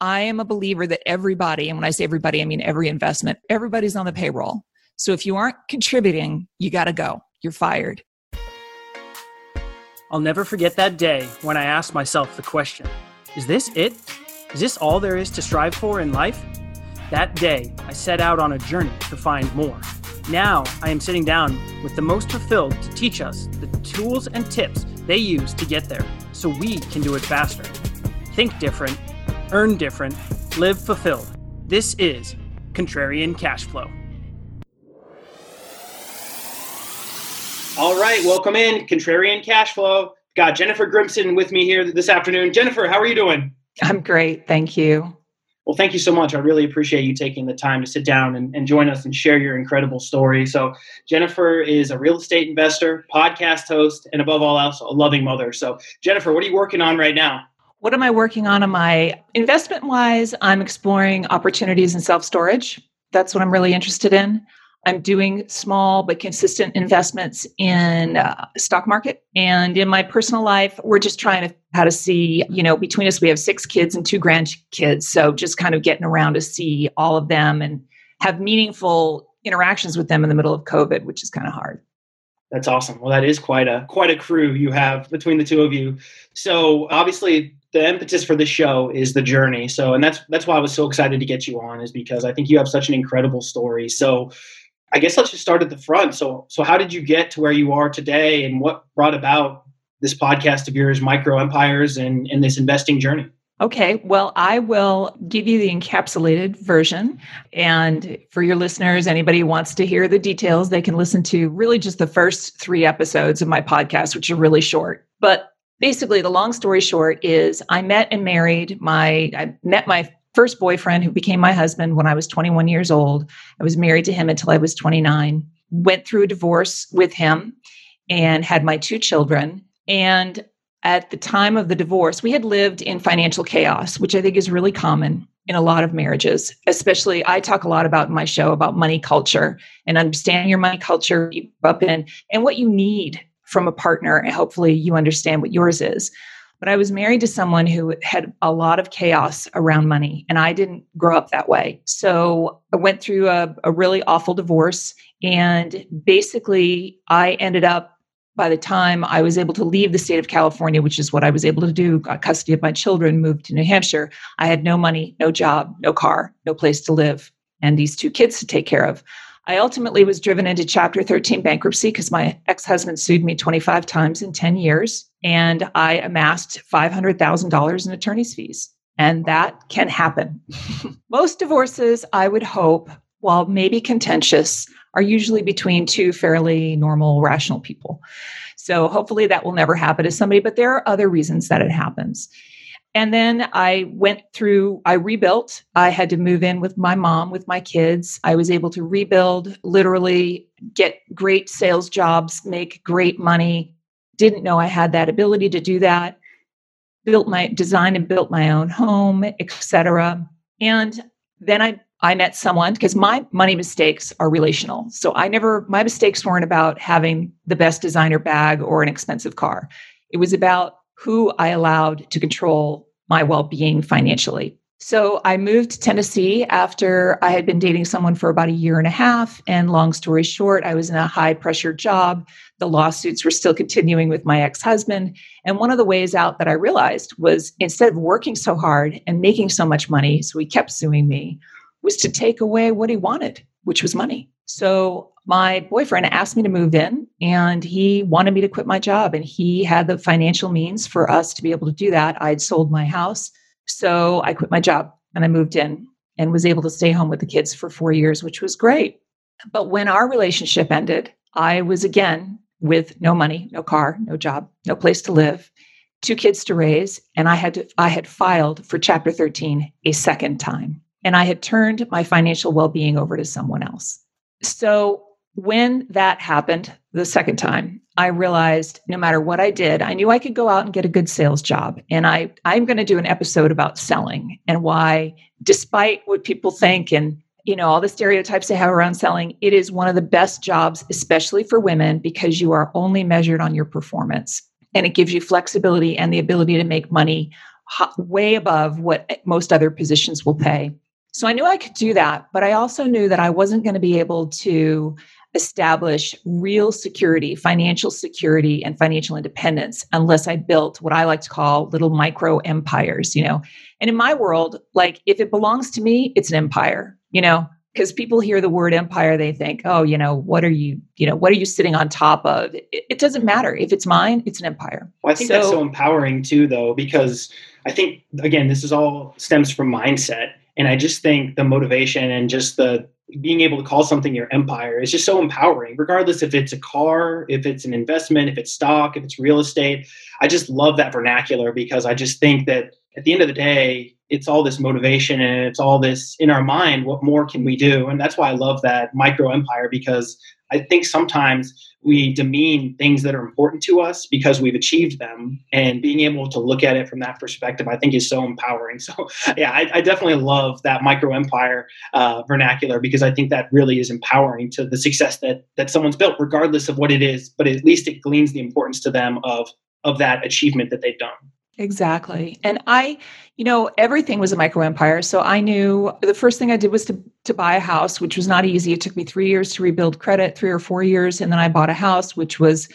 I am a believer that everybody, and when I say everybody, I mean every investment, everybody's on the payroll. So if you aren't contributing, you got to go. You're fired. I'll never forget that day when I asked myself the question Is this it? Is this all there is to strive for in life? That day, I set out on a journey to find more. Now, I am sitting down with the most fulfilled to teach us the tools and tips they use to get there so we can do it faster. Think different, earn different, live fulfilled. This is Contrarian Cash Flow. All right, welcome in Contrarian Cash Flow. Got Jennifer Grimson with me here this afternoon. Jennifer, how are you doing? I'm great. Thank you. Well, thank you so much. I really appreciate you taking the time to sit down and, and, join us and share your incredible story. So, Jennifer is a real estate investor, podcast host, and above all else, a loving mother. So, Jennifer, what are you working on right now? What am I working on? Am I investment wise? I'm exploring opportunities in self storage. That's what I'm really interested in. I'm doing small but consistent investments in uh, stock market and in my personal life we're just trying to how to see you know between us we have six kids and two grandkids so just kind of getting around to see all of them and have meaningful interactions with them in the middle of covid which is kind of hard that's awesome well that is quite a quite a crew you have between the two of you so obviously the impetus for this show is the journey so and that's that's why i was so excited to get you on is because i think you have such an incredible story so I guess let's just start at the front. So, so how did you get to where you are today, and what brought about this podcast of yours, Micro Empires, and in this investing journey? Okay, well, I will give you the encapsulated version. And for your listeners, anybody who wants to hear the details, they can listen to really just the first three episodes of my podcast, which are really short. But basically, the long story short is I met and married my, I met my first boyfriend who became my husband when I was 21 years old. I was married to him until I was 29. Went through a divorce with him and had my two children. And at the time of the divorce, we had lived in financial chaos, which I think is really common in a lot of marriages. Especially, I talk a lot about in my show about money culture and understanding your money culture you up in and what you need from a partner. And hopefully, you understand what yours is. But I was married to someone who had a lot of chaos around money, and I didn't grow up that way. So I went through a, a really awful divorce. And basically, I ended up by the time I was able to leave the state of California, which is what I was able to do, got custody of my children, moved to New Hampshire, I had no money, no job, no car, no place to live, and these two kids to take care of. I ultimately was driven into Chapter 13 bankruptcy because my ex husband sued me 25 times in 10 years, and I amassed $500,000 in attorney's fees. And that can happen. Most divorces, I would hope, while maybe contentious, are usually between two fairly normal, rational people. So hopefully that will never happen to somebody, but there are other reasons that it happens. And then I went through, I rebuilt. I had to move in with my mom, with my kids. I was able to rebuild, literally get great sales jobs, make great money. Didn't know I had that ability to do that. Built my design and built my own home, etc. And then I I met someone because my money mistakes are relational. So I never my mistakes weren't about having the best designer bag or an expensive car. It was about who I allowed to control my well being financially. So I moved to Tennessee after I had been dating someone for about a year and a half. And long story short, I was in a high pressure job. The lawsuits were still continuing with my ex husband. And one of the ways out that I realized was instead of working so hard and making so much money, so he kept suing me, was to take away what he wanted, which was money. So my boyfriend asked me to move in and he wanted me to quit my job and he had the financial means for us to be able to do that. I'd sold my house. So I quit my job and I moved in and was able to stay home with the kids for 4 years, which was great. But when our relationship ended, I was again with no money, no car, no job, no place to live, two kids to raise, and I had to I had filed for chapter 13 a second time. And I had turned my financial well-being over to someone else. So when that happened the second time, I realized no matter what I did, I knew I could go out and get a good sales job. And I, I'm going to do an episode about selling and why, despite what people think and you know all the stereotypes they have around selling, it is one of the best jobs, especially for women, because you are only measured on your performance, and it gives you flexibility and the ability to make money way above what most other positions will pay. So I knew I could do that, but I also knew that I wasn't going to be able to establish real security, financial security, and financial independence unless I built what I like to call little micro empires, you know. And in my world, like if it belongs to me, it's an empire, you know, because people hear the word empire, they think, oh, you know, what are you, you know, what are you sitting on top of? It, it doesn't matter. If it's mine, it's an empire. Well, I think so, that's so empowering too, though, because I think, again, this is all stems from mindset. And I just think the motivation and just the being able to call something your empire is just so empowering, regardless if it's a car, if it's an investment, if it's stock, if it's real estate. I just love that vernacular because I just think that at the end of the day, it's all this motivation and it's all this in our mind. What more can we do? And that's why I love that micro empire because I think sometimes we demean things that are important to us because we've achieved them and being able to look at it from that perspective i think is so empowering so yeah i, I definitely love that micro empire uh, vernacular because i think that really is empowering to the success that that someone's built regardless of what it is but at least it gleans the importance to them of of that achievement that they've done Exactly. And I, you know, everything was a micro empire. So I knew the first thing I did was to, to buy a house, which was not easy. It took me three years to rebuild credit, three or four years. And then I bought a house, which was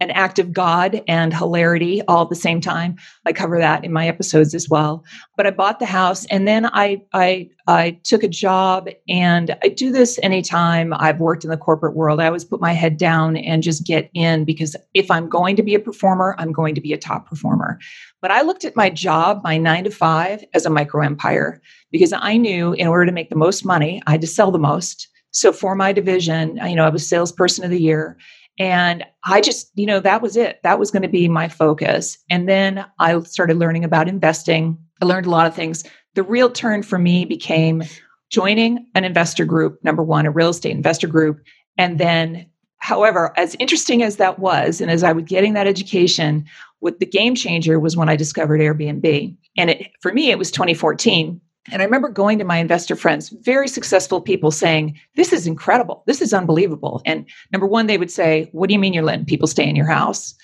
an act of God and hilarity all at the same time. I cover that in my episodes as well. But I bought the house and then I I I took a job and I do this anytime I've worked in the corporate world. I always put my head down and just get in because if I'm going to be a performer, I'm going to be a top performer. But I looked at my job, my 9 to 5 as a micro empire because I knew in order to make the most money, I had to sell the most. So for my division, you know, I was salesperson of the year and I just, you know, that was it. That was going to be my focus. And then I started learning about investing. I learned a lot of things. The real turn for me became joining an investor group, number one, a real estate investor group. And then, however, as interesting as that was, and as I was getting that education, what the game changer was when I discovered Airbnb. And it, for me, it was 2014. And I remember going to my investor friends, very successful people saying, This is incredible. This is unbelievable. And number one, they would say, What do you mean you're letting people stay in your house?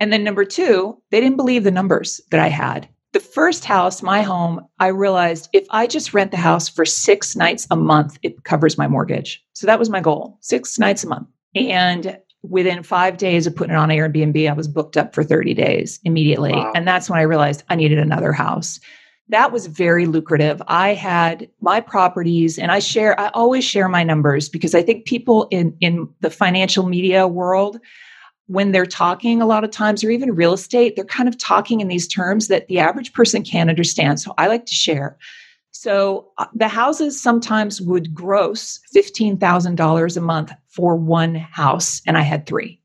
And then number two, they didn't believe the numbers that I had. The first house, my home, I realized if I just rent the house for six nights a month, it covers my mortgage. So that was my goal six nights a month. And within five days of putting it on Airbnb, I was booked up for 30 days immediately. Wow. And that's when I realized I needed another house that was very lucrative. I had my properties and I share I always share my numbers because I think people in in the financial media world when they're talking a lot of times or even real estate they're kind of talking in these terms that the average person can't understand. So I like to share. So uh, the houses sometimes would gross $15,000 a month for one house and I had 3.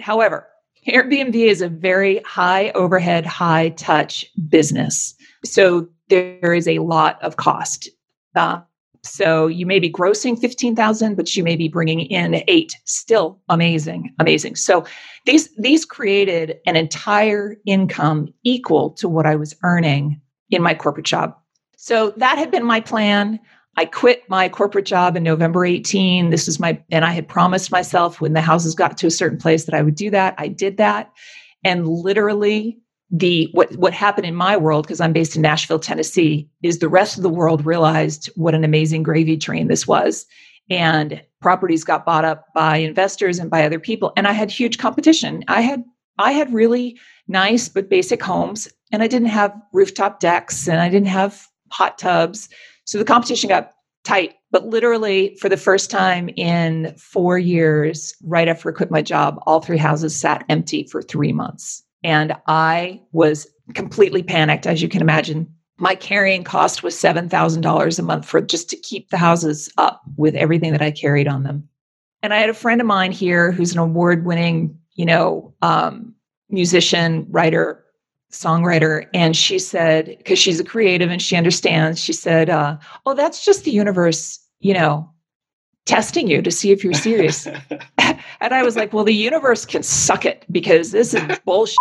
However, Airbnb is a very high overhead, high touch business. So there is a lot of cost. Uh, so you may be grossing 15,000 but you may be bringing in 8 still amazing amazing so these these created an entire income equal to what I was earning in my corporate job so that had been my plan I quit my corporate job in November 18 this is my and I had promised myself when the houses got to a certain place that I would do that. I did that. And literally the what what happened in my world because I'm based in Nashville, Tennessee, is the rest of the world realized what an amazing gravy train this was, and properties got bought up by investors and by other people, and I had huge competition. I had I had really nice but basic homes, and I didn't have rooftop decks, and I didn't have hot tubs, so the competition got tight. But literally, for the first time in four years, right after I quit my job, all three houses sat empty for three months and I was completely panicked, as you can imagine. My carrying cost was $7,000 a month for just to keep the houses up with everything that I carried on them. And I had a friend of mine here who's an award winning, you know, um, musician, writer, songwriter. And she said, because she's a creative and she understands, she said, uh, Oh, that's just the universe, you know, testing you to see if you're serious. and I was like, Well, the universe can suck it because this is bullshit.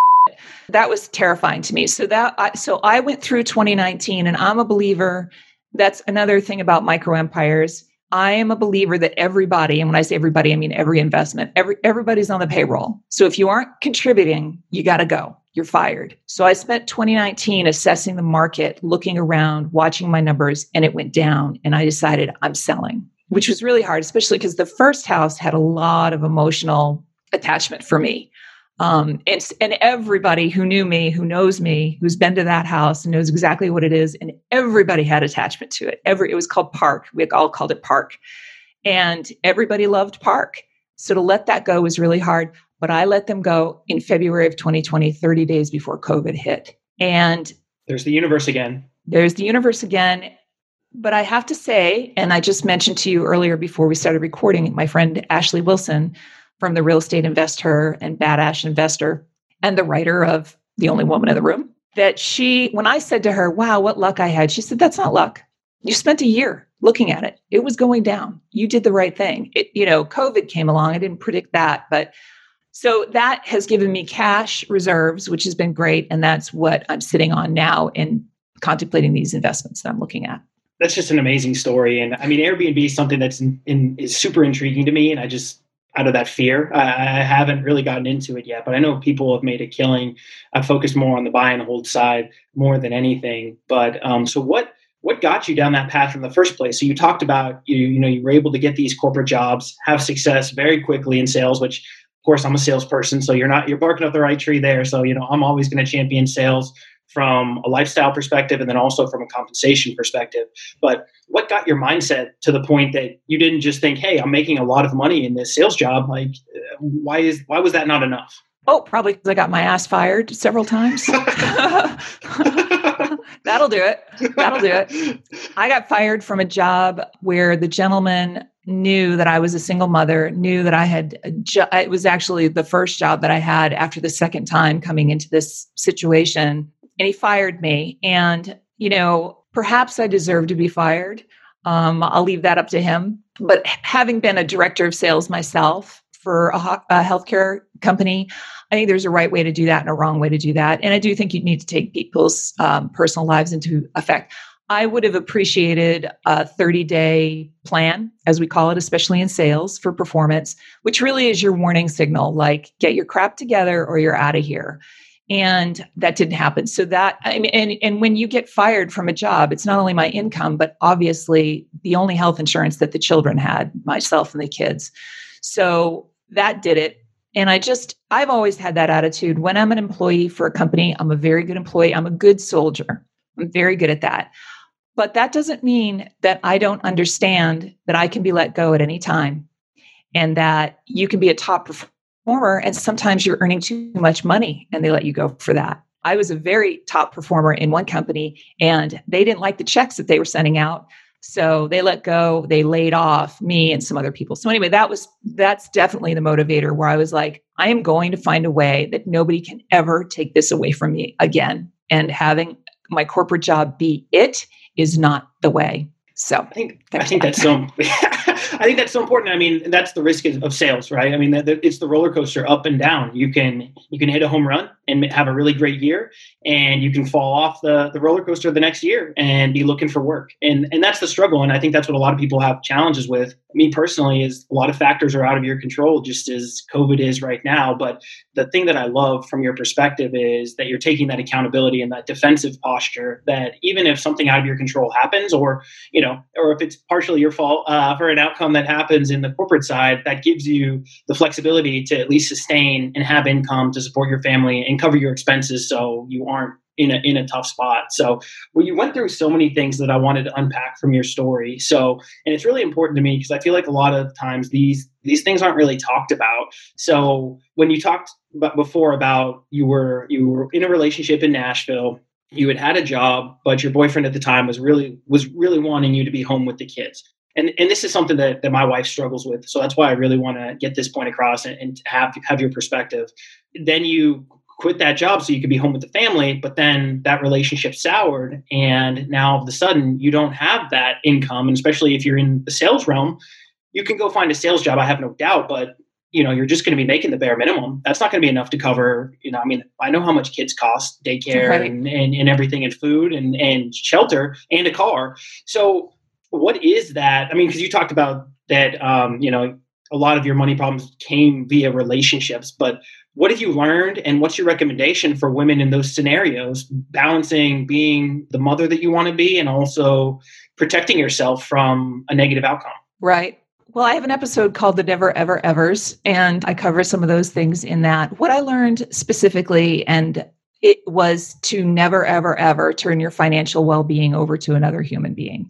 That was terrifying to me. So that I, so I went through 2019 and I'm a believer that's another thing about micro empires. I am a believer that everybody, and when I say everybody, I mean every investment, every everybody's on the payroll. So if you aren't contributing, you got to go. You're fired. So I spent 2019 assessing the market, looking around, watching my numbers, and it went down. And I decided I'm selling, which was really hard, especially because the first house had a lot of emotional attachment for me. Um, and, and everybody who knew me, who knows me, who's been to that house and knows exactly what it is. And everybody had attachment to it. Every, it was called Park. We all called it Park. And everybody loved Park. So to let that go was really hard. But I let them go in February of 2020, 30 days before COVID hit. And there's the universe again. There's the universe again. But I have to say, and I just mentioned to you earlier before we started recording, my friend Ashley Wilson, from the real estate investor and badass investor and the writer of The Only Woman in the Room. That she, when I said to her, Wow, what luck I had, she said, That's not luck. You spent a year looking at it. It was going down. You did the right thing. It, you know, COVID came along. I didn't predict that. But so that has given me cash reserves, which has been great. And that's what I'm sitting on now in contemplating these investments that I'm looking at that's just an amazing story. And I mean, Airbnb is something that's in, in, is super intriguing to me. And I just out of that fear. I, I, haven't really gotten into it yet, but I know people have made a killing. I focus more on the buy and hold side more than anything. But um, so what what got you down that path in the first place? So you talked about you you know you were able to get these corporate jobs, have success very quickly in sales, which of course I'm a salesperson, so you're not you're barking up the right tree there. So you know I'm always going to champion sales from a lifestyle perspective and then also from a compensation perspective. But what got your mindset to the point that you didn't just think, "Hey, I'm making a lot of money in this sales job. Like, why is why was that not enough?" Oh, probably because I got my ass fired several times. That'll do it. That'll do it. I got fired from a job where the gentleman knew that I was a single mother, knew that I had, it was actually the first job that I had after the second time coming into this situation and he fired me. And, you know, perhaps I deserve to be fired. Um, I'll leave that up to him. But having been a director of sales myself for a, a healthcare company, I think there's a right way to do that and a wrong way to do that. And I do think you need to take people's um, personal lives into effect. I would have appreciated a 30 day plan, as we call it, especially in sales for performance, which really is your warning signal like, get your crap together or you're out of here and that didn't happen. So that i mean and, and when you get fired from a job it's not only my income but obviously the only health insurance that the children had myself and the kids. So that did it. And i just i've always had that attitude. When i'm an employee for a company i'm a very good employee. I'm a good soldier. I'm very good at that. But that doesn't mean that i don't understand that i can be let go at any time and that you can be a top performer performer and sometimes you're earning too much money and they let you go for that. I was a very top performer in one company and they didn't like the checks that they were sending out. So they let go, they laid off me and some other people. So anyway, that was that's definitely the motivator where I was like, I am going to find a way that nobody can ever take this away from me again. And having my corporate job be it is not the way. So I think I think that's so I think that's so important. I mean, that's the risk of sales, right? I mean, it's the roller coaster up and down. You can you can hit a home run and have a really great year, and you can fall off the, the roller coaster the next year and be looking for work. And and that's the struggle. And I think that's what a lot of people have challenges with. Me personally, is a lot of factors are out of your control, just as COVID is right now. But the thing that I love from your perspective is that you're taking that accountability and that defensive posture. That even if something out of your control happens, or you know, or if it's partially your fault uh, for an outcome that happens in the corporate side that gives you the flexibility to at least sustain and have income to support your family and cover your expenses so you aren't in a in a tough spot. So well, you went through so many things that I wanted to unpack from your story. So and it's really important to me because I feel like a lot of times these these things aren't really talked about. So when you talked about before about you were you were in a relationship in Nashville, you had had a job, but your boyfriend at the time was really was really wanting you to be home with the kids and and this is something that, that my wife struggles with so that's why i really want to get this point across and, and have have your perspective then you quit that job so you could be home with the family but then that relationship soured and now all of a sudden you don't have that income and especially if you're in the sales realm you can go find a sales job i have no doubt but you know you're just going to be making the bare minimum that's not going to be enough to cover you know i mean i know how much kids cost daycare right. and, and, and everything and food and, and shelter and a car so what is that? I mean, because you talked about that, um, you know, a lot of your money problems came via relationships, but what have you learned and what's your recommendation for women in those scenarios, balancing being the mother that you want to be and also protecting yourself from a negative outcome? Right. Well, I have an episode called The Never Ever Evers, and I cover some of those things in that. What I learned specifically, and it was to never, ever, ever turn your financial well being over to another human being.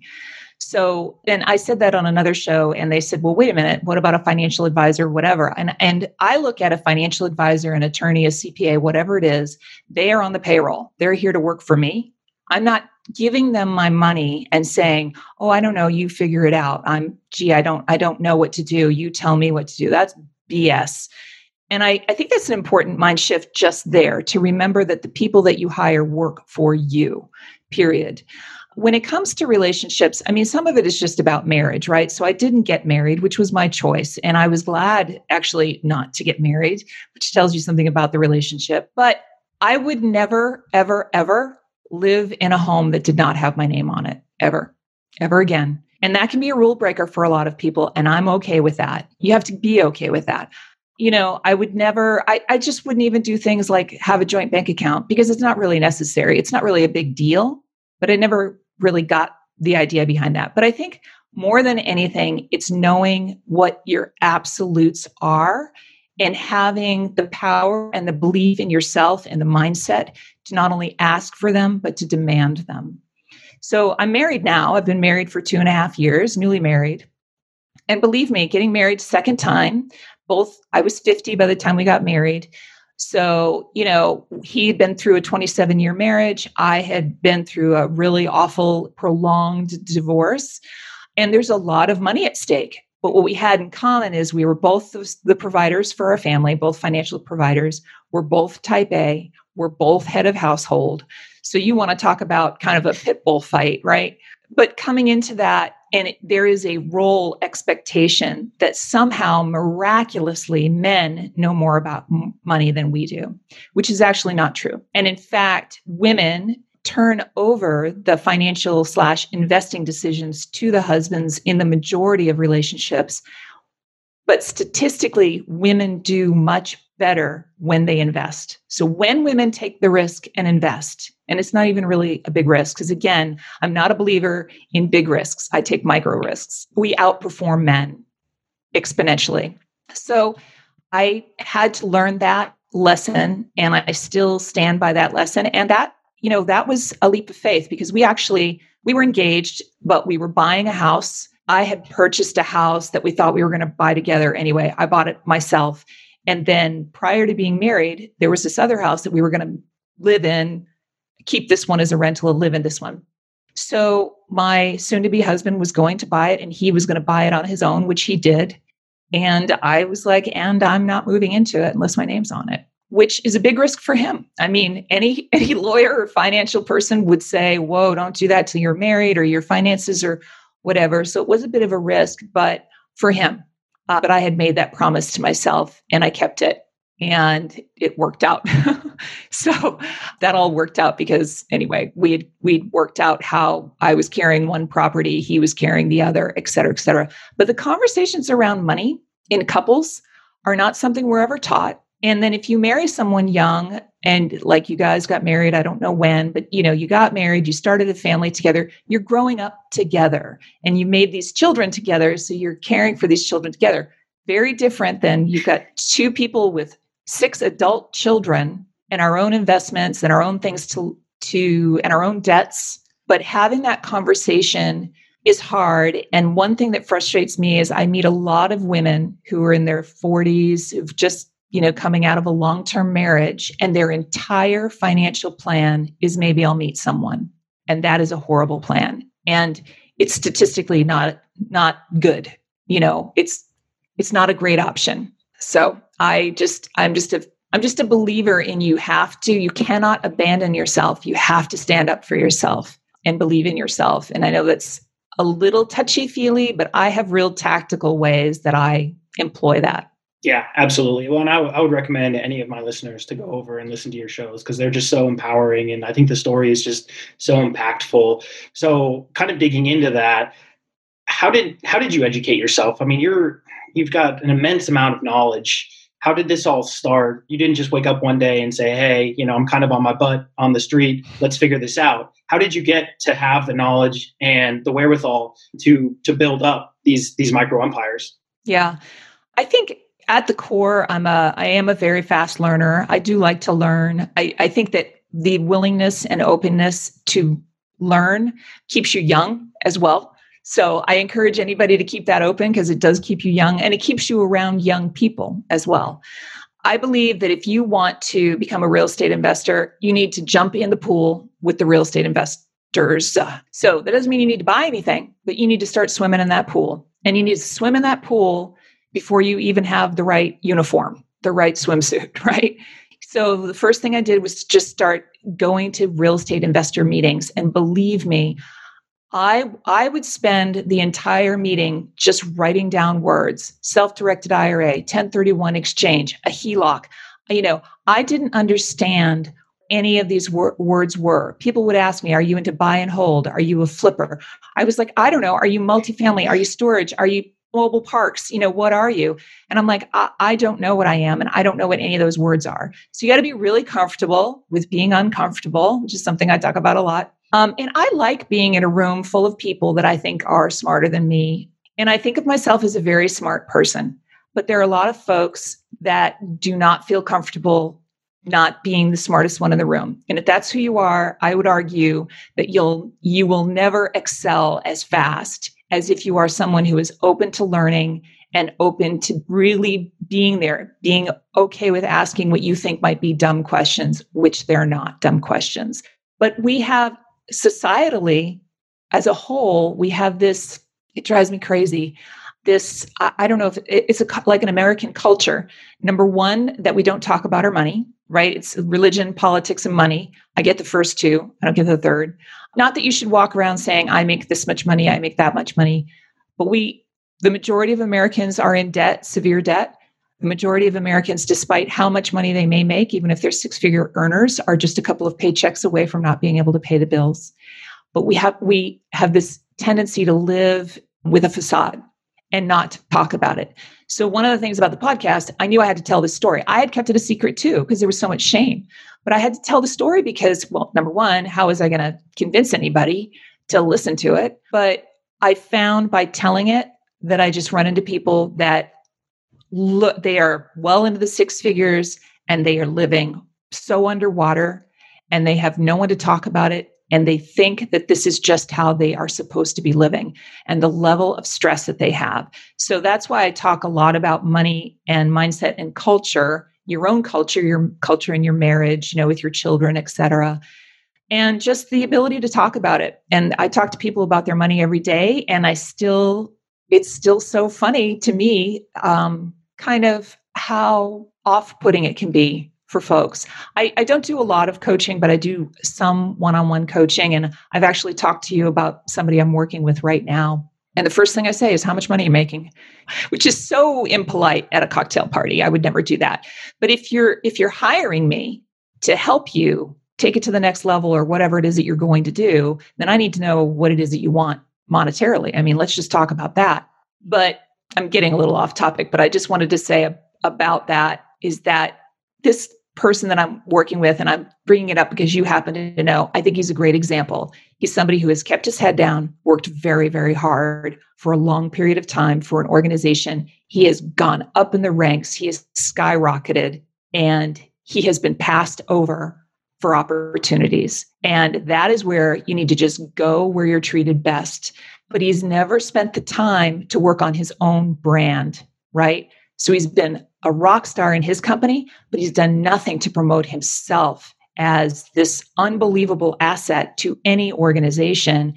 So, and I said that on another show, and they said, "Well, wait a minute. What about a financial advisor, whatever?" And and I look at a financial advisor, an attorney, a CPA, whatever it is. They are on the payroll. They're here to work for me. I'm not giving them my money and saying, "Oh, I don't know. You figure it out." I'm, gee, I don't, I don't know what to do. You tell me what to do. That's BS. And I, I think that's an important mind shift just there to remember that the people that you hire work for you, period when it comes to relationships, I mean, some of it is just about marriage, right? So I didn't get married, which was my choice. And I was glad actually not to get married, which tells you something about the relationship. But I would never, ever, ever live in a home that did not have my name on it, ever, ever again. And that can be a rule breaker for a lot of people. And I'm okay with that. You have to be okay with that. You know, I would never, I, I just wouldn't even do things like have a joint bank account because it's not really necessary. It's not really a big deal. But I never really got the idea behind that. But I think more than anything, it's knowing what your absolutes are and having the power and the belief in yourself and the mindset to not only ask for them, but to demand them. So I'm married now. I've been married for two and a half years, newly married. And believe me, getting married second time, both I was 50 by the time we got married. So, you know, he'd been through a 27 year marriage. I had been through a really awful, prolonged divorce. And there's a lot of money at stake. But what we had in common is we were both the providers for our family, both financial providers. We're both type A. We're both head of household. So you want to talk about kind of a pit bull fight, right? But coming into that, and it, there is a role expectation that somehow miraculously men know more about m- money than we do, which is actually not true. And in fact, women turn over the financial slash investing decisions to the husbands in the majority of relationships. But statistically, women do much better when they invest. So when women take the risk and invest, and it's not even really a big risk, because again, I'm not a believer in big risks. I take micro risks. We outperform men exponentially. So I had to learn that lesson, and I still stand by that lesson. And that, you know, that was a leap of faith because we actually we were engaged, but we were buying a house. I had purchased a house that we thought we were going to buy together anyway. I bought it myself. And then prior to being married, there was this other house that we were going to live in keep this one as a rental and live in this one. So my soon to be husband was going to buy it and he was going to buy it on his own, which he did. And I was like, and I'm not moving into it unless my name's on it, which is a big risk for him. I mean, any any lawyer or financial person would say, whoa, don't do that till you're married or your finances or whatever. So it was a bit of a risk, but for him. Uh, but I had made that promise to myself and I kept it and it worked out. so that all worked out because anyway, we had we'd worked out how I was carrying one property, he was carrying the other, et cetera, et cetera. But the conversations around money in couples are not something we're ever taught. And then if you marry someone young and like you guys got married, I don't know when, but you know, you got married, you started a family together, you're growing up together and you made these children together. So you're caring for these children together. Very different than you've got two people with six adult children and our own investments and our own things to to and our own debts but having that conversation is hard and one thing that frustrates me is i meet a lot of women who are in their 40s who've just you know coming out of a long-term marriage and their entire financial plan is maybe i'll meet someone and that is a horrible plan and it's statistically not not good you know it's it's not a great option so I just, I'm just a, I'm just a believer in you have to, you cannot abandon yourself. You have to stand up for yourself and believe in yourself. And I know that's a little touchy feely, but I have real tactical ways that I employ that. Yeah, absolutely. Well, and I, w- I would recommend any of my listeners to go over and listen to your shows because they're just so empowering. And I think the story is just so impactful. So, kind of digging into that, how did how did you educate yourself? I mean, you're you've got an immense amount of knowledge. How did this all start? You didn't just wake up one day and say, "Hey, you know, I'm kind of on my butt on the street. Let's figure this out." How did you get to have the knowledge and the wherewithal to to build up these these micro empires? Yeah, I think at the core, I'm a I am a very fast learner. I do like to learn. I, I think that the willingness and openness to learn keeps you young as well. So I encourage anybody to keep that open because it does keep you young and it keeps you around young people as well. I believe that if you want to become a real estate investor, you need to jump in the pool with the real estate investors. So that doesn't mean you need to buy anything, but you need to start swimming in that pool. And you need to swim in that pool before you even have the right uniform, the right swimsuit, right? So the first thing I did was just start going to real estate investor meetings. And believe me, I I would spend the entire meeting just writing down words, self-directed IRA, 1031 exchange, a HELOC. You know, I didn't understand any of these wor- words were. People would ask me, "Are you into buy and hold? Are you a flipper?" I was like, "I don't know. Are you multifamily? Are you storage? Are you mobile parks? You know, what are you?" And I'm like, I, I don't know what I am, and I don't know what any of those words are." So you got to be really comfortable with being uncomfortable, which is something I talk about a lot. Um, and I like being in a room full of people that I think are smarter than me. And I think of myself as a very smart person. But there are a lot of folks that do not feel comfortable not being the smartest one in the room. And if that's who you are, I would argue that you'll you will never excel as fast as if you are someone who is open to learning and open to really being there, being okay with asking what you think might be dumb questions, which they're not dumb questions. But we have societally, as a whole, we have this, it drives me crazy. This, I, don't know if it, it's a, like an American culture. Number one, that we don't talk about our money, right? It's religion, politics, and money. I get the first two, I don't get the third. Not that you should walk around saying, I make this much money, I make that much money. But we, the majority of Americans are in debt, severe debt. The majority of Americans, despite how much money they may make, even if they're six figure earners, are just a couple of paychecks away from not being able to pay the bills. But we have we have this tendency to live with a facade and not talk about it. So one of the things about the podcast, I knew I had to tell this story. I had kept it a secret too because there was so much shame. But I had to tell the story because, well, number one, how was I going to convince anybody to listen to it? But I found by telling it that I just run into people that look they are well into the six figures and they are living so underwater and they have no one to talk about it and they think that this is just how they are supposed to be living and the level of stress that they have. So that's why i talk a lot about money and mindset and culture your own culture your culture in your marriage you know with your children etc and just the ability to talk about it. And i talk to people about their money every day and i still it's still so funny to me um, kind of how off putting it can be for folks. I, I, don't do a lot of coaching, but I do some one on one coaching. And I've actually talked to you about somebody I'm working with right now. And the first thing I say is, How much money are you making? Which is so impolite at a cocktail party. I would never do that. But if you're if you're hiring me to help you take it to the next level or whatever it is that you're going to do, then I need to know what it is that you want monetarily. I mean, let's just talk about that. But I'm getting a little off topic, but I just wanted to say about that is that this person that I'm working with, and I'm bringing it up because you happen to know, I think he's a great example. He's somebody who has kept his head down, worked very, very hard for a long period of time for an organization. He has gone up in the ranks, he has skyrocketed, and he has been passed over for opportunities. And that is where you need to just go where you're treated best but he's never spent the time to work on his own brand, right? So he's been a rock star in his company, but he's done nothing to promote himself as this unbelievable asset to any organization.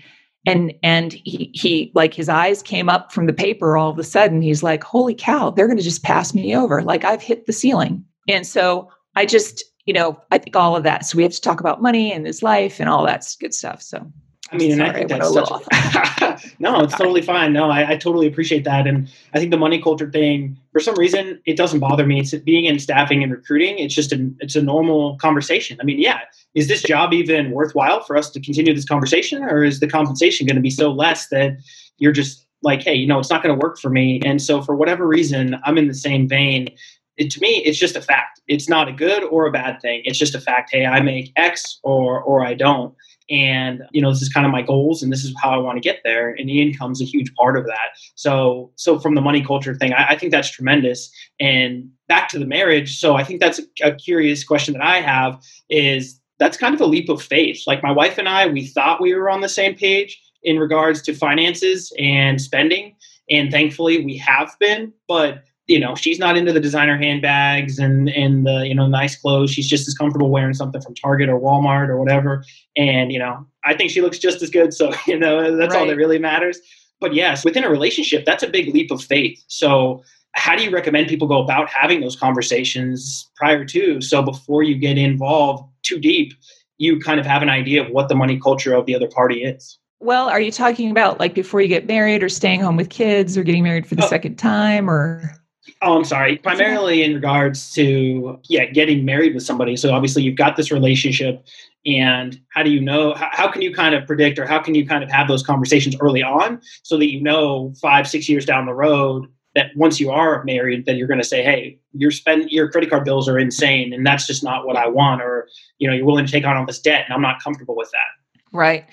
And and he he like his eyes came up from the paper all of a sudden. He's like, holy cow, they're gonna just pass me over. Like I've hit the ceiling. And so I just, you know, I think all of that. So we have to talk about money and his life and all that good stuff. So I mean, Sorry, and I think that's such, no, it's totally fine. No, I, I, totally appreciate that, and I think the money culture thing, for some reason, it doesn't bother me. It's being in staffing and recruiting. It's just a it's a normal conversation. I mean, yeah, is this job even worthwhile for us to continue this conversation, or is the compensation going to be so less that you're just like, hey, you know, it's not going to work for me. And so for whatever reason, I'm in the same vein. It, to me, it's just a fact. It's not a good or a bad thing. It's just a fact. Hey, I make X or or I don't. And you know, this is kind of my goals, and this is how I want to get there. And the income's a huge part of that. So, so from the money culture thing, I, I think that's tremendous. And back to the marriage. So, I think that's a, a curious question that I have is that's kind of a leap of faith. Like my wife and I, we thought we were on the same page in regards to finances and spending. And thankfully we have been, but you know, she's not into the designer handbags and and the, you know, nice clothes. She's just as comfortable wearing something from Target or Walmart or whatever. And, you know, I think she looks just as good. So, you know, that's right. all that really matters. But yes, within a relationship, that's a big leap of faith. So how do you recommend people go about having those conversations prior to so before you get involved too deep you kind of have an idea of what the money culture of the other party is well are you talking about like before you get married or staying home with kids or getting married for the oh. second time or oh i'm sorry primarily in regards to yeah getting married with somebody so obviously you've got this relationship and how do you know how, how can you kind of predict or how can you kind of have those conversations early on so that you know five six years down the road that once you are married, that you're going to say, "Hey, your spend your credit card bills are insane, and that's just not what I want," or you know, you're willing to take on all this debt, and I'm not comfortable with that. Right.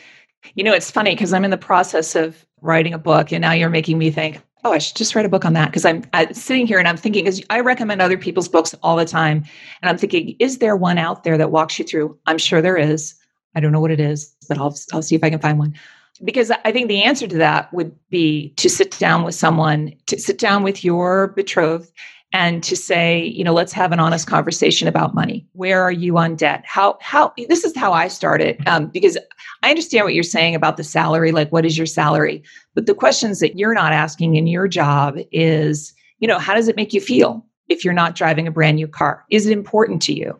You know, it's funny because I'm in the process of writing a book, and now you're making me think, "Oh, I should just write a book on that." Because I'm, I'm sitting here and I'm thinking, because I recommend other people's books all the time, and I'm thinking, is there one out there that walks you through? I'm sure there is. I don't know what it is, but I'll I'll see if I can find one because I think the answer to that would be to sit down with someone, to sit down with your betrothed and to say, you know, let's have an honest conversation about money. Where are you on debt? How, how, this is how I started um, because I understand what you're saying about the salary, like what is your salary? But the questions that you're not asking in your job is, you know, how does it make you feel if you're not driving a brand new car? Is it important to you?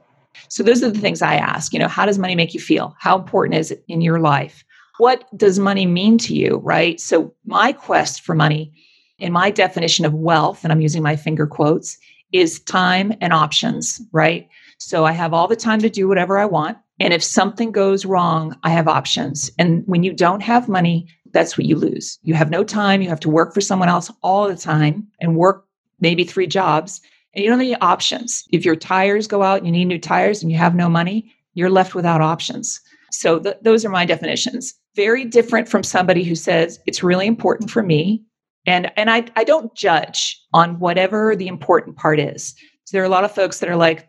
So those are the things I ask, you know, how does money make you feel? How important is it in your life? what does money mean to you, right? So, my quest for money, in my definition of wealth, and I'm using my finger quotes, is time and options, right? So, I have all the time to do whatever I want. And if something goes wrong, I have options. And when you don't have money, that's what you lose. You have no time. You have to work for someone else all the time and work maybe three jobs. And you don't have any options. If your tires go out, you need new tires, and you have no money, you're left without options. So th- those are my definitions. Very different from somebody who says it's really important for me. And, and I, I don't judge on whatever the important part is. So there are a lot of folks that are like,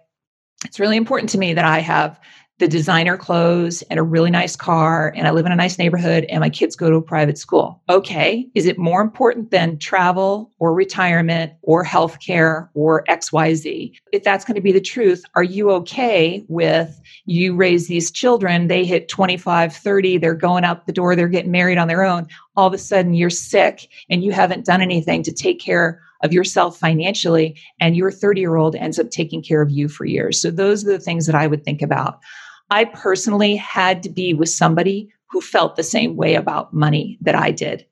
it's really important to me that I have the designer clothes and a really nice car and I live in a nice neighborhood and my kids go to a private school. Okay, is it more important than travel or retirement or healthcare or XYZ? If that's going to be the truth, are you okay with you raise these children, they hit 25, 30, they're going out the door, they're getting married on their own. All of a sudden you're sick and you haven't done anything to take care of yourself financially and your 30 year old ends up taking care of you for years. So those are the things that I would think about. I personally had to be with somebody who felt the same way about money that I did.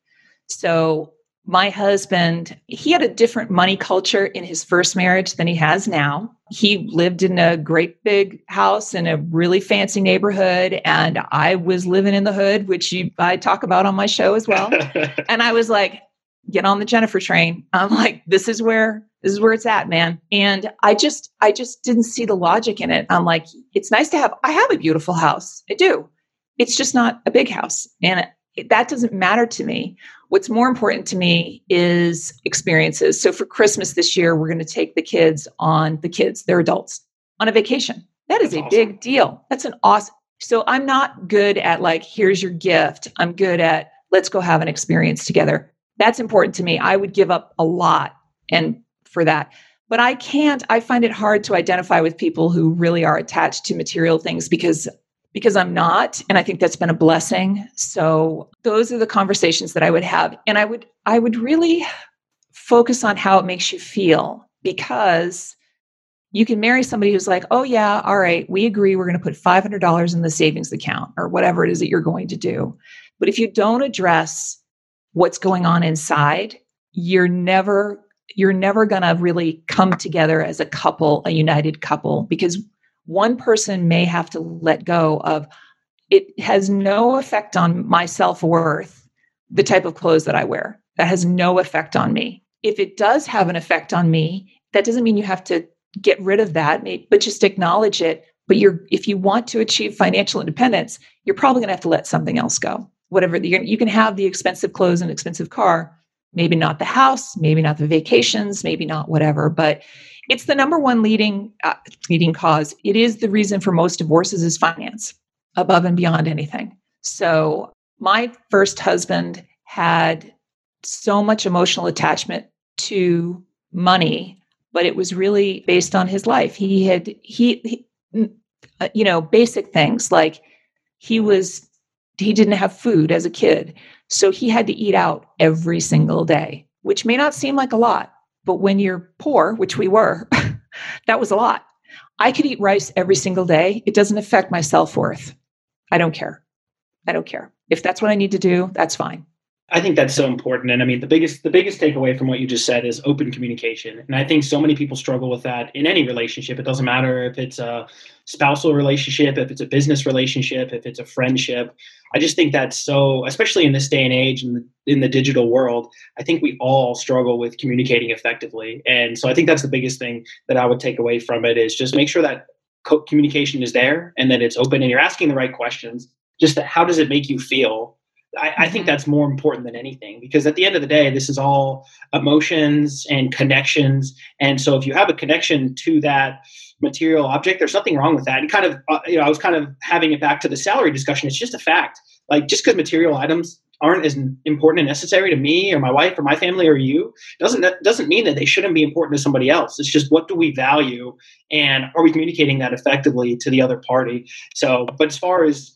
So, my husband, he had a different money culture in his first marriage than he has now. He lived in a great big house in a really fancy neighborhood, and I was living in the hood, which you, I talk about on my show as well. and I was like, get on the Jennifer train. I'm like, this is where this is where it's at, man. And I just I just didn't see the logic in it. I'm like, it's nice to have I have a beautiful house. I do. It's just not a big house. And it, that doesn't matter to me. What's more important to me is experiences. So for Christmas this year, we're going to take the kids on the kids, they're adults, on a vacation. That is That's a awesome. big deal. That's an awesome. So I'm not good at like, here's your gift. I'm good at let's go have an experience together that's important to me. I would give up a lot and for that. But I can't I find it hard to identify with people who really are attached to material things because because I'm not and I think that's been a blessing. So those are the conversations that I would have and I would I would really focus on how it makes you feel because you can marry somebody who's like, "Oh yeah, all right, we agree we're going to put $500 in the savings account or whatever it is that you're going to do." But if you don't address what's going on inside, you're never you're never going to really come together as a couple, a united couple because one person may have to let go of it has no effect on my self-worth the type of clothes that I wear. that has no effect on me. If it does have an effect on me, that doesn't mean you have to get rid of that, but just acknowledge it. But you're if you want to achieve financial independence, you're probably going to have to let something else go. Whatever you can have the expensive clothes and expensive car, maybe not the house, maybe not the vacations, maybe not whatever, but it's the number one leading uh, leading cause. It is the reason for most divorces is finance, above and beyond anything. So my first husband had so much emotional attachment to money, but it was really based on his life. He had he, he uh, you know basic things like he was he didn't have food as a kid, so he had to eat out every single day, which may not seem like a lot, but when you're poor, which we were, that was a lot. I could eat rice every single day. It doesn't affect my self worth. I don't care. I don't care. If that's what I need to do, that's fine. I think that's so important. And I mean, the biggest the biggest takeaway from what you just said is open communication. And I think so many people struggle with that in any relationship. It doesn't matter if it's a spousal relationship, if it's a business relationship, if it's a friendship. I just think that's so, especially in this day and age in the, in the digital world, I think we all struggle with communicating effectively. And so I think that's the biggest thing that I would take away from it is just make sure that co- communication is there and that it's open and you're asking the right questions. Just that how does it make you feel I, I, think mm-hmm. that's more important than anything because at the end of the day, this is all emotions and connections. And so if you have a connection to that material object, there's nothing wrong with that. And kind of, uh, you know, I was kind of having it back to the salary discussion. It's just a fact. Like just because material items aren't as important and necessary to me or my wife or my family or you doesn't doesn't mean that they shouldn't be important to somebody else. It's just what do we value and are we communicating that effectively to the other party? So, but as far as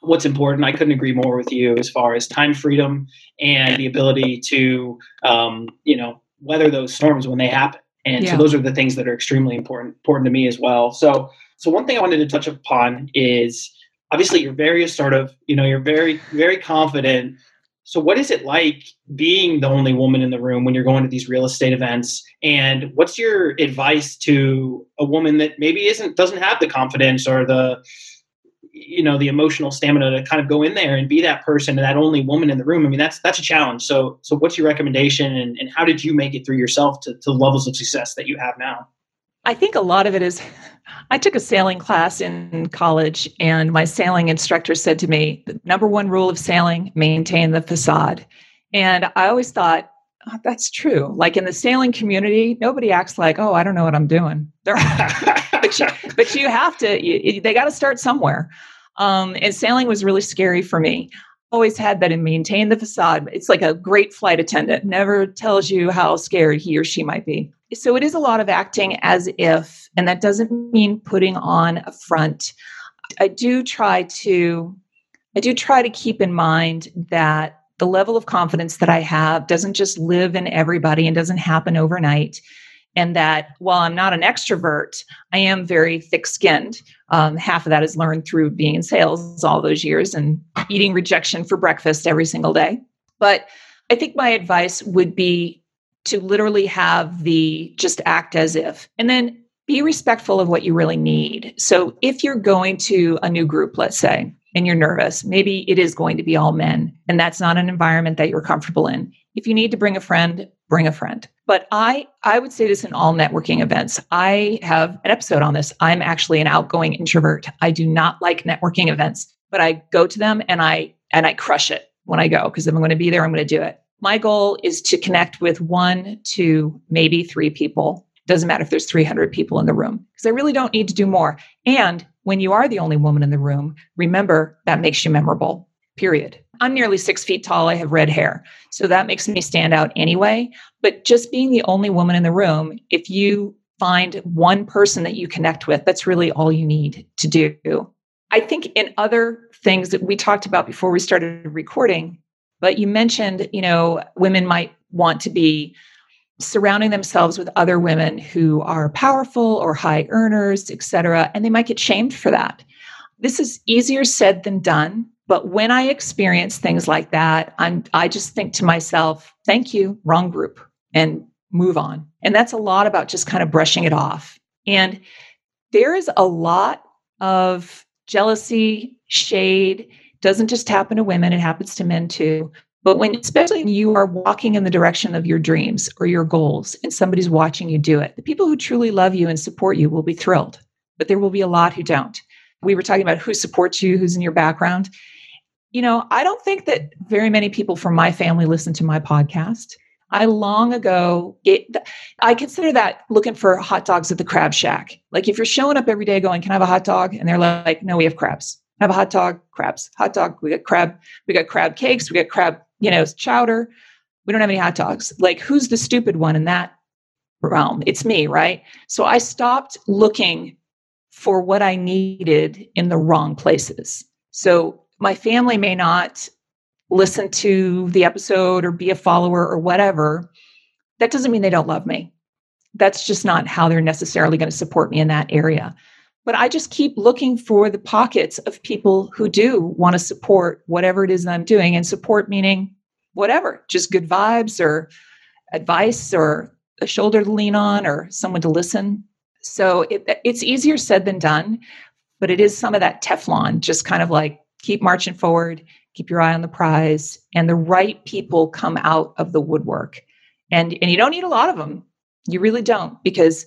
what's important. I couldn't agree more with you as far as time freedom and the ability to, um, you know, weather those storms when they happen. And yeah. so those are the things that are extremely important important to me as well. So, so one thing I wanted to touch upon is obviously you're very assertive. You know, you're very very confident. So, what is it like being the only woman in the room when you're going to these real estate events? And what's your advice to a woman that maybe isn't doesn't have the confidence or the you know the emotional stamina to kind of go in there and be that person and that only woman in the room. I mean that's that's a challenge. So so what's your recommendation and, and how did you make it through yourself to, to levels of success that you have now? I think a lot of it is i took a sailing class in college and my sailing instructor said to me the number one rule of sailing maintain the facade. And i always thought oh, that's true. Like in the sailing community nobody acts like oh i don't know what i'm doing but, you, but you have to you, they got to start somewhere um, and sailing was really scary for me. Always had that and maintain the facade. It's like a great flight attendant, never tells you how scared he or she might be. So it is a lot of acting as if, and that doesn't mean putting on a front. I do try to, I do try to keep in mind that the level of confidence that I have doesn't just live in everybody and doesn't happen overnight and that while I'm not an extrovert, I am very thick skinned. Um, half of that is learned through being in sales all those years and eating rejection for breakfast every single day. But I think my advice would be to literally have the just act as if, and then be respectful of what you really need. So if you're going to a new group, let's say, and you're nervous, maybe it is going to be all men, and that's not an environment that you're comfortable in. If you need to bring a friend, bring a friend. But I I would say this in all networking events. I have an episode on this. I'm actually an outgoing introvert. I do not like networking events, but I go to them and I and I crush it when I go because if I'm going to be there, I'm going to do it. My goal is to connect with one, two, maybe three people. Doesn't matter if there's 300 people in the room because I really don't need to do more. And when you are the only woman in the room, remember that makes you memorable period. I'm nearly six feet tall. I have red hair. So that makes me stand out anyway. But just being the only woman in the room, if you find one person that you connect with, that's really all you need to do. I think in other things that we talked about before we started recording, but you mentioned, you know, women might want to be surrounding themselves with other women who are powerful or high earners, et cetera, and they might get shamed for that. This is easier said than done but when I experience things like that, I'm I just think to myself, thank you, wrong group, and move on. And that's a lot about just kind of brushing it off. And there is a lot of jealousy, shade, doesn't just happen to women, it happens to men too. But when, especially when you are walking in the direction of your dreams or your goals and somebody's watching you do it, the people who truly love you and support you will be thrilled. But there will be a lot who don't. We were talking about who supports you, who's in your background. You know, I don't think that very many people from my family listen to my podcast. I long ago, I consider that looking for hot dogs at the crab shack. Like if you're showing up every day going, Can I have a hot dog? And they're like, No, we have crabs. Have a hot dog, crabs. Hot dog, we got crab, we got crab cakes, we got crab, you know, chowder. We don't have any hot dogs. Like, who's the stupid one in that realm? It's me, right? So I stopped looking for what I needed in the wrong places. So my family may not listen to the episode or be a follower or whatever. That doesn't mean they don't love me. That's just not how they're necessarily going to support me in that area. But I just keep looking for the pockets of people who do want to support whatever it is that I'm doing and support meaning whatever, just good vibes or advice or a shoulder to lean on or someone to listen. So it, it's easier said than done, but it is some of that Teflon, just kind of like keep marching forward, keep your eye on the prize, and the right people come out of the woodwork. And, and you don't need a lot of them. You really don't, because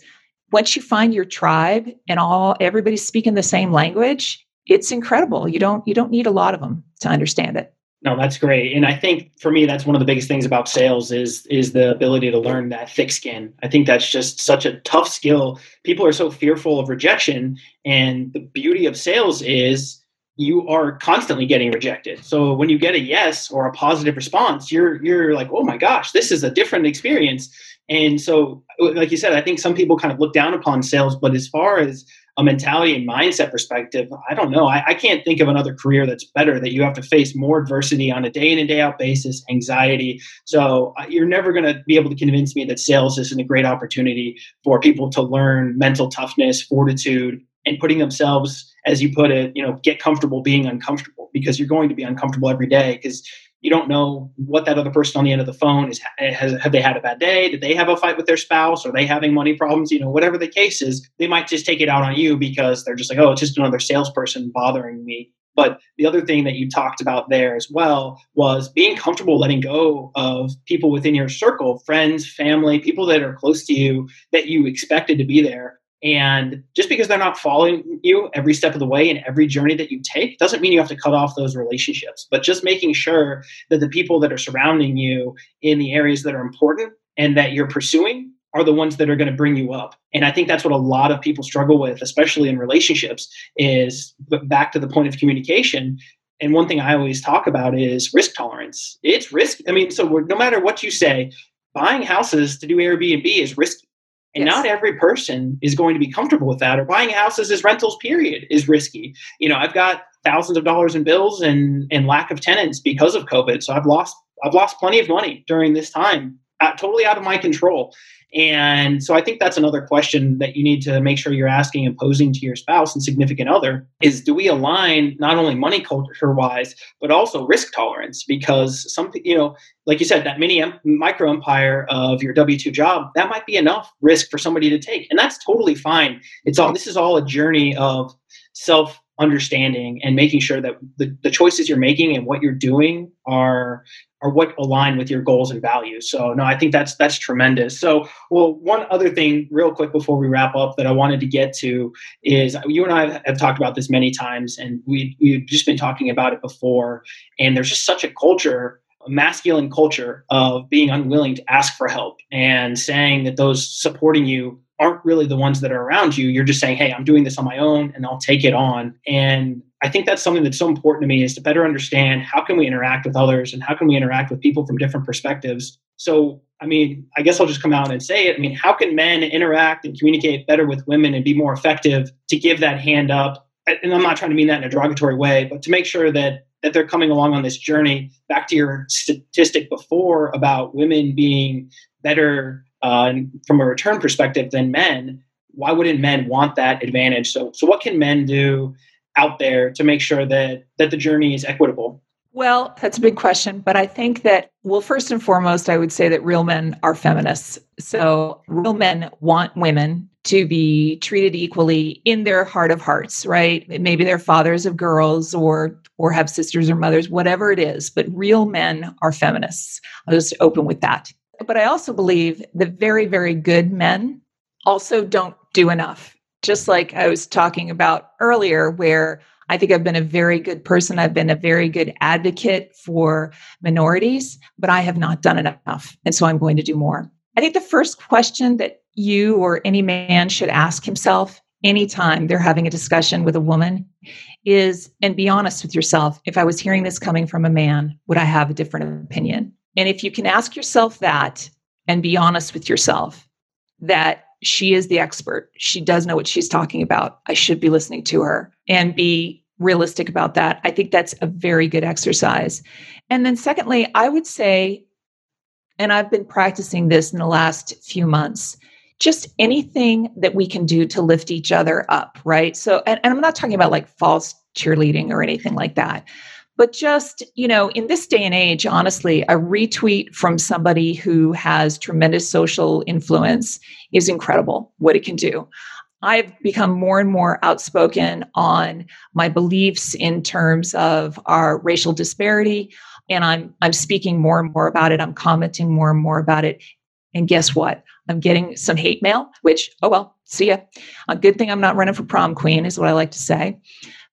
once you find your tribe and all everybody's speaking the same language, it's incredible. You don't you don't need a lot of them to understand it. No, that's great. And I think for me that's one of the biggest things about sales is is the ability to learn that thick skin. I think that's just such a tough skill. People are so fearful of rejection and the beauty of sales is you are constantly getting rejected. So when you get a yes or a positive response, you're you're like, "Oh my gosh, this is a different experience." And so like you said, I think some people kind of look down upon sales, but as far as a mentality and mindset perspective, I don't know. I, I, can't think of another career that's better that you have to face more adversity on a day in and day out basis, anxiety. So uh, you're never going to be able to convince me that sales isn't a great opportunity for people to learn mental toughness, fortitude, and putting themselves, as you put it, you know, get comfortable being uncomfortable because you're going to be uncomfortable every day because you don't know what that other person on the end of the phone is eh, has have they had a bad day? Did they have a fight with their spouse? Are they having money problems? You know whatever the case is they might just take it out on you because they're just like oh it's just another salesperson bothering me. But the other thing that you talked about there as well was being comfortable letting go of people within your circle friends family people that are close to you that you expected to be there and just because they're not following you every step of the way in every journey that you take doesn't mean you have to cut off those relationships, but just making sure that the people that are surrounding you in the areas that are important and that you're pursuing are the ones that are going to bring you up. And I think that's what a lot of people struggle with, especially in relationships, is back to the point of communication. And one thing I always talk about is risk tolerance. It's risk. I mean, so no matter what you say, buying houses to do Airbnb is risky and yes. not every person is going to be comfortable with that or buying houses as rentals period is risky. You know, I've got thousands of dollars in bills and and lack of tenants because of COVID. So I've lost I've lost plenty of money during this time, Uh, totally out of my control. And so I think that's another question that you need to make sure you're asking and posing to your spouse and significant other is do we align not only money culture wise, but also risk tolerance? Because some, you know, like you said, that mini micro empire of your W 2 job, that might be enough risk for somebody to take. And that's totally fine. It's all, this is all a journey of self understanding and making sure that the, the choices you're making and what you're doing are are what align with your goals and values. So no, I think that's that's tremendous. So well, one other thing, real quick before we wrap up, that I wanted to get to is you and I have talked about this many times, and we we've just been talking about it before. And there's just such a culture, a masculine culture of being unwilling to ask for help and saying that those supporting you aren't really the ones that are around you. You're just saying, hey, I'm doing this on my own and I'll take it on. And I think that's something that's so important to me is to better understand how can we interact with others and how can we interact with people from different perspectives. So, I mean, I guess I'll just come out and say it. I mean, how can men interact and communicate better with women and be more effective to give that hand up? And I'm not trying to mean that in a derogatory way, but to make sure that that they're coming along on this journey. Back to your statistic before about women being better uh, from a return perspective than men, why wouldn't men want that advantage? So, so what can men do out there to make sure that that the journey is equitable? Well, that's a big question, but I think that well, first and foremost, I would say that real men are feminists. So, real men want women to be treated equally in their heart of hearts, right? Maybe they're fathers of girls or or have sisters or mothers, whatever it is. But real men are feminists. I'll just open with that. But I also believe the very, very good men also don't do enough. Just like I was talking about earlier, where I think I've been a very good person. I've been a very good advocate for minorities, but I have not done enough. And so I'm going to do more. I think the first question that you or any man should ask himself anytime they're having a discussion with a woman is, and be honest with yourself, if I was hearing this coming from a man, would I have a different opinion? And if you can ask yourself that and be honest with yourself that she is the expert, she does know what she's talking about, I should be listening to her and be realistic about that. I think that's a very good exercise. And then, secondly, I would say, and I've been practicing this in the last few months, just anything that we can do to lift each other up, right? So, and, and I'm not talking about like false cheerleading or anything like that, but just, you know, in this day and age, honestly, a retweet from somebody who has tremendous social influence is incredible what it can do. I've become more and more outspoken on my beliefs in terms of our racial disparity and I'm I'm speaking more and more about it. I'm commenting more and more about it. And guess what? I'm getting some hate mail, which, oh well, see ya. A good thing I'm not running for prom queen, is what I like to say.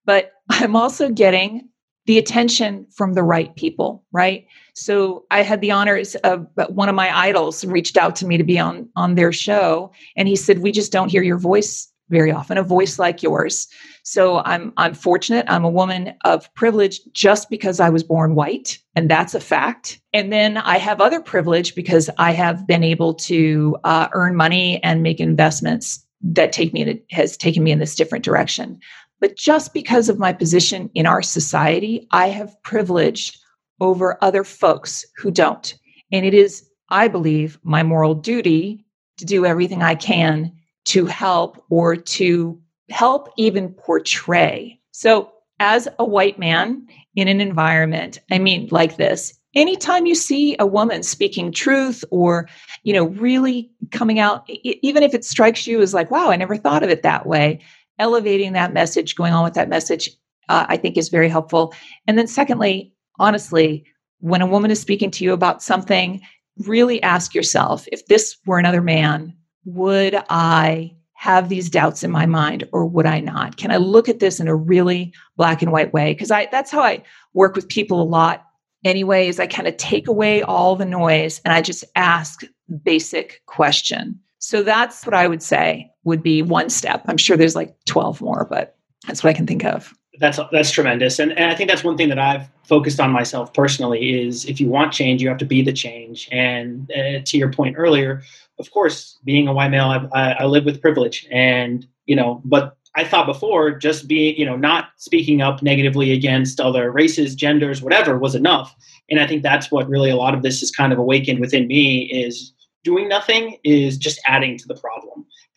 But I'm also getting the attention from the right people, right? So I had the honors of one of my idols reached out to me to be on on their show, and he said, "We just don't hear your voice very often, a voice like yours." So I'm I'm fortunate. I'm a woman of privilege just because I was born white, and that's a fact. And then I have other privilege because I have been able to uh, earn money and make investments that take me in, has taken me in this different direction. But just because of my position in our society, I have privilege over other folks who don't. And it is, I believe, my moral duty to do everything I can to help or to help even portray. So, as a white man in an environment, I mean, like this, anytime you see a woman speaking truth or, you know, really coming out, even if it strikes you as like, wow, I never thought of it that way, elevating that message, going on with that message, uh, I think is very helpful. And then, secondly, honestly, when a woman is speaking to you about something, really ask yourself if this were another man, would I have these doubts in my mind or would I not? Can I look at this in a really black and white way? Because I that's how I work with people a lot anyways. I kind of take away all the noise and I just ask basic question. So that's what I would say would be one step. I'm sure there's like 12 more, but that's what I can think of. That's that's tremendous, and, and I think that's one thing that I've focused on myself personally is if you want change, you have to be the change. And uh, to your point earlier, of course, being a white male, I, I live with privilege, and you know, but I thought before just being, you know, not speaking up negatively against other races, genders, whatever was enough. And I think that's what really a lot of this has kind of awakened within me is doing nothing is just adding to the problem.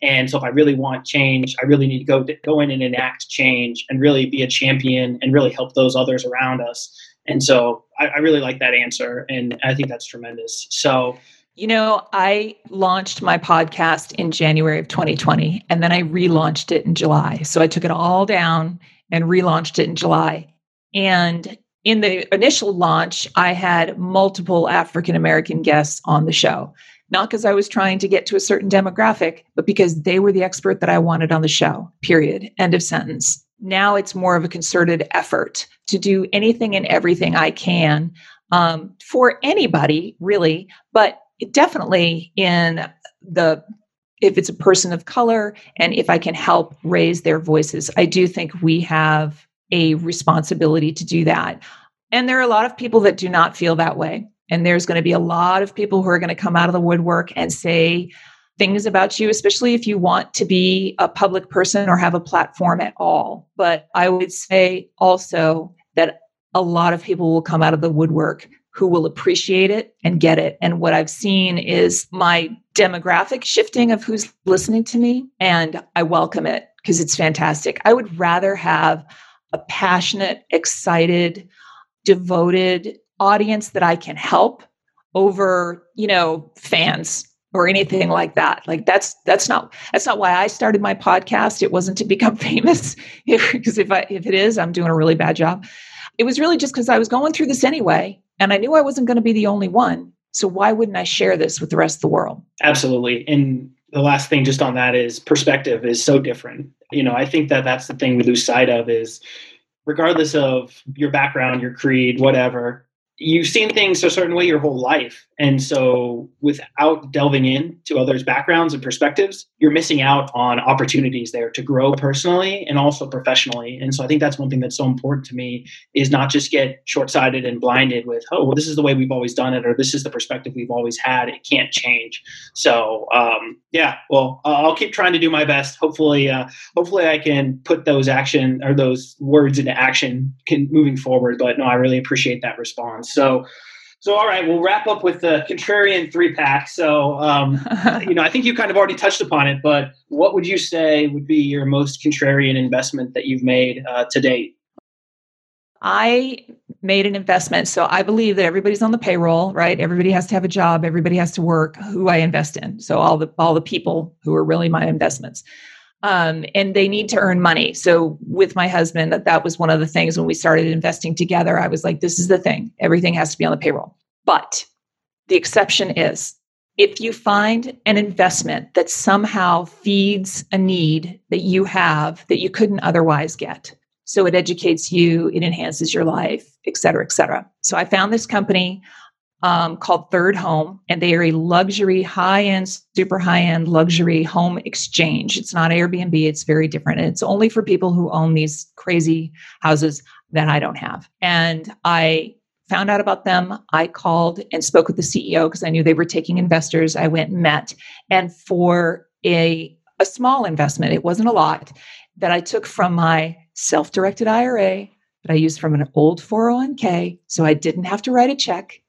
And so if I really want change, I really need to go go in and enact change and really be a champion and really help those others around us. And so I, I really like that answer. And I think that's tremendous. So you know, I launched my podcast in January of 2020, and then I relaunched it in July. So I took it all down and relaunched it in July. And in the initial launch, I had multiple African American guests on the show not because I was trying to get to a certain demographic, but because they were the expert that I wanted on the show, period. End of sentence. Now it's more of a concerted effort to do anything and everything I can um, for anybody, really, but definitely in the if it's a person of color and if I can help raise their voices, I do think we have a responsibility to do that. And there are a lot of people that do not feel that way. And there's going to be a lot of people who are going to come out of the woodwork and say things about you, especially if you want to be a public person or have a platform at all. But I would say also that a lot of people will come out of the woodwork who will appreciate it and get it. And what I've seen is my demographic shifting of who's listening to me, and I welcome it because it's fantastic. I would rather have a passionate, excited, devoted audience that I can help over, you know, fans or anything like that. Like that's that's not that's not why I started my podcast. It wasn't to become famous because if I if it is, I'm doing a really bad job. it was really just because I was going through this anyway, and I knew I wasn't going to be the only one. So why wouldn't I share this with the rest of the world? Absolutely. And the last thing just on that is perspective is so different. You know, I think that that's the thing we lose sight of is regardless of your background, your creed, whatever, you've seen things a certain way your whole life. And so without delving into others' backgrounds and perspectives, you're missing out on opportunities there to grow personally and also professionally. And so I think that's one thing that's so important to me is not just get short-sighted and blinded with, oh, well, this is the way we've always done it, or this is the perspective we've always had. It can't change. So um, yeah, well, I'll keep trying to do my best. Hopefully, uh, hopefully I can put those action or those words into action can, moving forward. But no, I really appreciate that response. So, so all right, we'll wrap up with the contrarian three pack. So, um, you know, I think you kind of already touched upon it, but what would you say would be your most contrarian investment that you've made uh, to date? I made an investment. So I believe that everybody's on the payroll, right? Everybody has to have a job, everybody has to work who I invest in. So all the all the people who are really my investments um, and they need to earn money. So with my husband, that that was one of the things when we started investing together. I was like, this is the thing. Everything has to be on the payroll. But the exception is if you find an investment that somehow feeds a need that you have that you couldn't otherwise get. So it educates you, it enhances your life, et cetera, et cetera. So I found this company um, called Third Home, and they are a luxury, high end, super high end luxury home exchange. It's not Airbnb, it's very different. It's only for people who own these crazy houses that I don't have. And I found out about them. I called and spoke with the CEO because I knew they were taking investors. I went and met. And for a, a small investment, it wasn't a lot, that I took from my self directed IRA that I used from an old 401k. So I didn't have to write a check.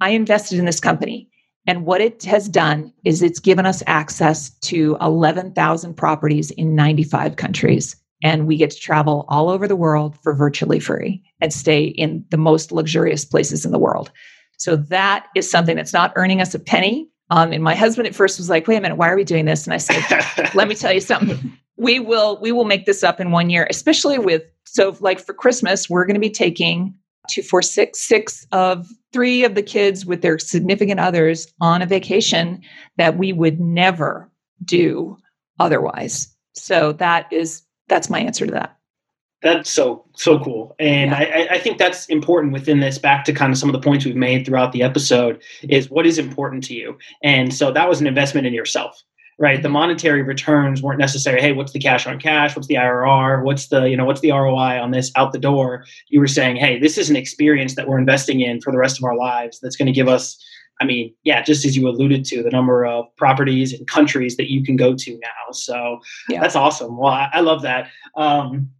I invested in this company. And what it has done is it's given us access to 11,000 properties in 95 countries. And we get to travel all over the world for virtually free and stay in the most luxurious places in the world. So that is something that's not earning us a penny. Um, and my husband at first was like, wait a minute, why are we doing this? And I said, let me tell you something. We will we will make this up in one year, especially with so like for Christmas, we're going to be taking two, four, six, six of three of the kids with their significant others on a vacation that we would never do otherwise. So that is that's my answer to that. That's so so cool, and yeah. I, I think that's important within this. Back to kind of some of the points we've made throughout the episode is what is important to you, and so that was an investment in yourself right? The monetary returns weren't necessary. Hey, what's the cash on cash? What's the IRR? What's the, you know, what's the ROI on this out the door? You were saying, hey, this is an experience that we're investing in for the rest of our lives that's going to give us, I mean, yeah, just as you alluded to, the number of properties and countries that you can go to now. So yeah. that's awesome. Well, I, I love that. Um,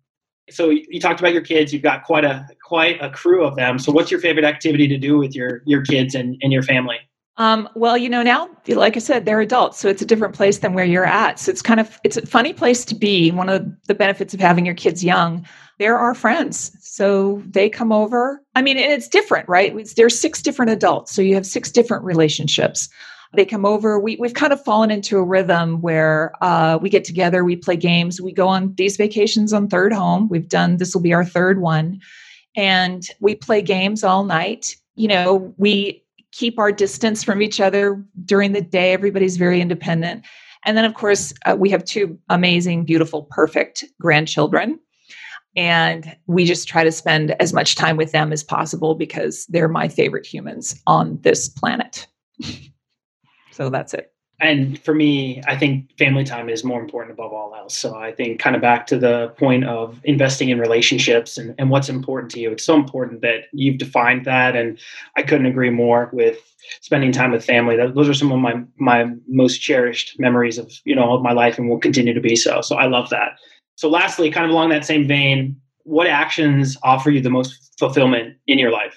so you talked about your kids. You've got quite a quite a crew of them. So what's your favorite activity to do with your your kids and, and your family? Um, well, you know, now, like I said, they're adults, so it's a different place than where you're at. So it's kind of it's a funny place to be. One of the benefits of having your kids young, they're our friends, so they come over. I mean, and it's different, right? There's six different adults, so you have six different relationships. They come over. We we've kind of fallen into a rhythm where uh, we get together, we play games, we go on these vacations on third home. We've done this will be our third one, and we play games all night. You know, we keep our distance from each other during the day. Everybody's very independent. And then, of course, uh, we have two amazing, beautiful, perfect grandchildren. And we just try to spend as much time with them as possible because they're my favorite humans on this planet. so that's it and for me, I think family time is more important above all else. So I think kind of back to the point of investing in relationships and, and what's important to you. It's so important that you've defined that. And I couldn't agree more with spending time with family. That, those are some of my, my most cherished memories of, you know, of my life and will continue to be so. So I love that. So lastly, kind of along that same vein, what actions offer you the most fulfillment in your life?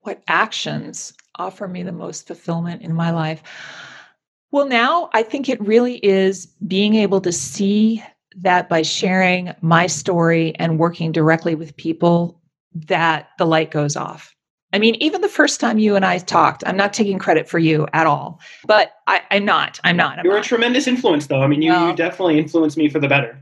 What actions offer me the most fulfillment in my life? Well, now I think it really is being able to see that by sharing my story and working directly with people that the light goes off. I mean, even the first time you and I talked, I'm not taking credit for you at all, but I, am not. I'm not. I'm You're not. a tremendous influence, though. I mean, you, well, you definitely influenced me for the better.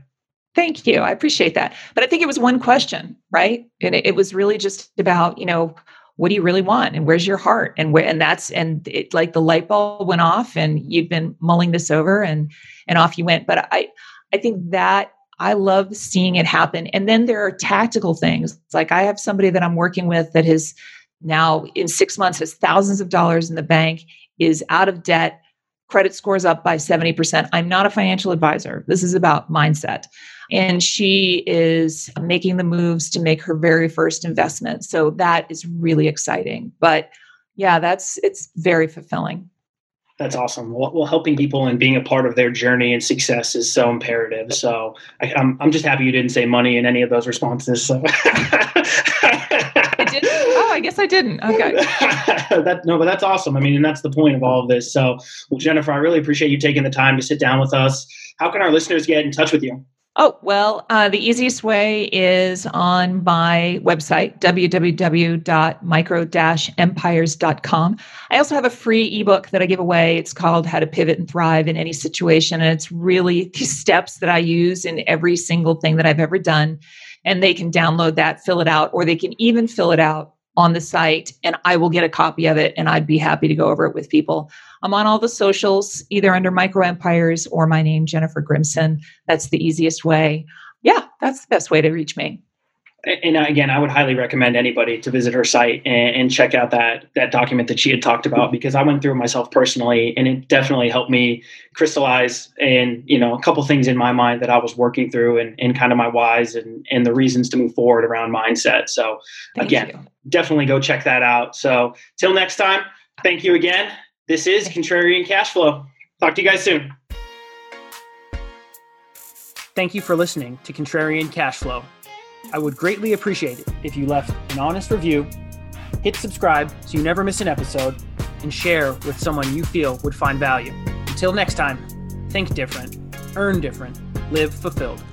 Thank you. I appreciate that. But I think it was one question, right? And it, it was really just about, you know, what do you really want? And where's your heart? And where and that's and it like the light bulb went off and you've been mulling this over and and off you went. But i i think that i love seeing it happen. And then there are tactical things. It's like i have somebody that i'm working with that has now in six months has thousands of dollars in the bank is out of debt credit scores up by 70% i'm not a financial advisor this is about mindset and she is making the moves to make her very first investment. So that is really exciting. But yeah, that's it's very fulfilling. That's awesome. Well, well, helping people and being a part of their journey and success is so imperative. So I, am I'm, I'm just happy you didn't say money in any of those responses. So. I didn't. Oh, I guess I didn't. Okay. that no, but that's awesome. I mean, and that's the point of all of this. So, well, Jennifer, I really appreciate you taking the time to sit down with us. How can our listeners get in touch with you? Oh, well, uh, the easiest way is on my website, www.micro-empires.com. I also have a free ebook that I give away. It's called How to Pivot and Thrive in Any Situation. And it's really the steps that I use in every single thing that I've ever done. And they can download that, fill it out, or they can even fill it out on the site and I will get a copy of it and I'd be happy to go over it with people. I'm on all the socials, either under Micro Empires or my name, Jennifer Grimson. That's the easiest way. Yeah, that's the best way to reach me. And again, I would highly recommend anybody to visit her site and, and, check out that that document that she had talked about because I went through it myself personally, and it definitely helped me crystallize and you know a couple things in my mind that I was working through and, and kind of my whys and and the reasons to move forward around mindset. So Thank again, you. definitely go check that out. So till next time, thank you again. This is Contrarian Cash Flow. Talk to you guys soon. Thank you for listening to Contrarian Cash Flow. I would greatly appreciate it if you left an honest review, hit subscribe so you never miss an episode, and share with someone you feel would find value. Until next time, think different, earn different, live fulfilled.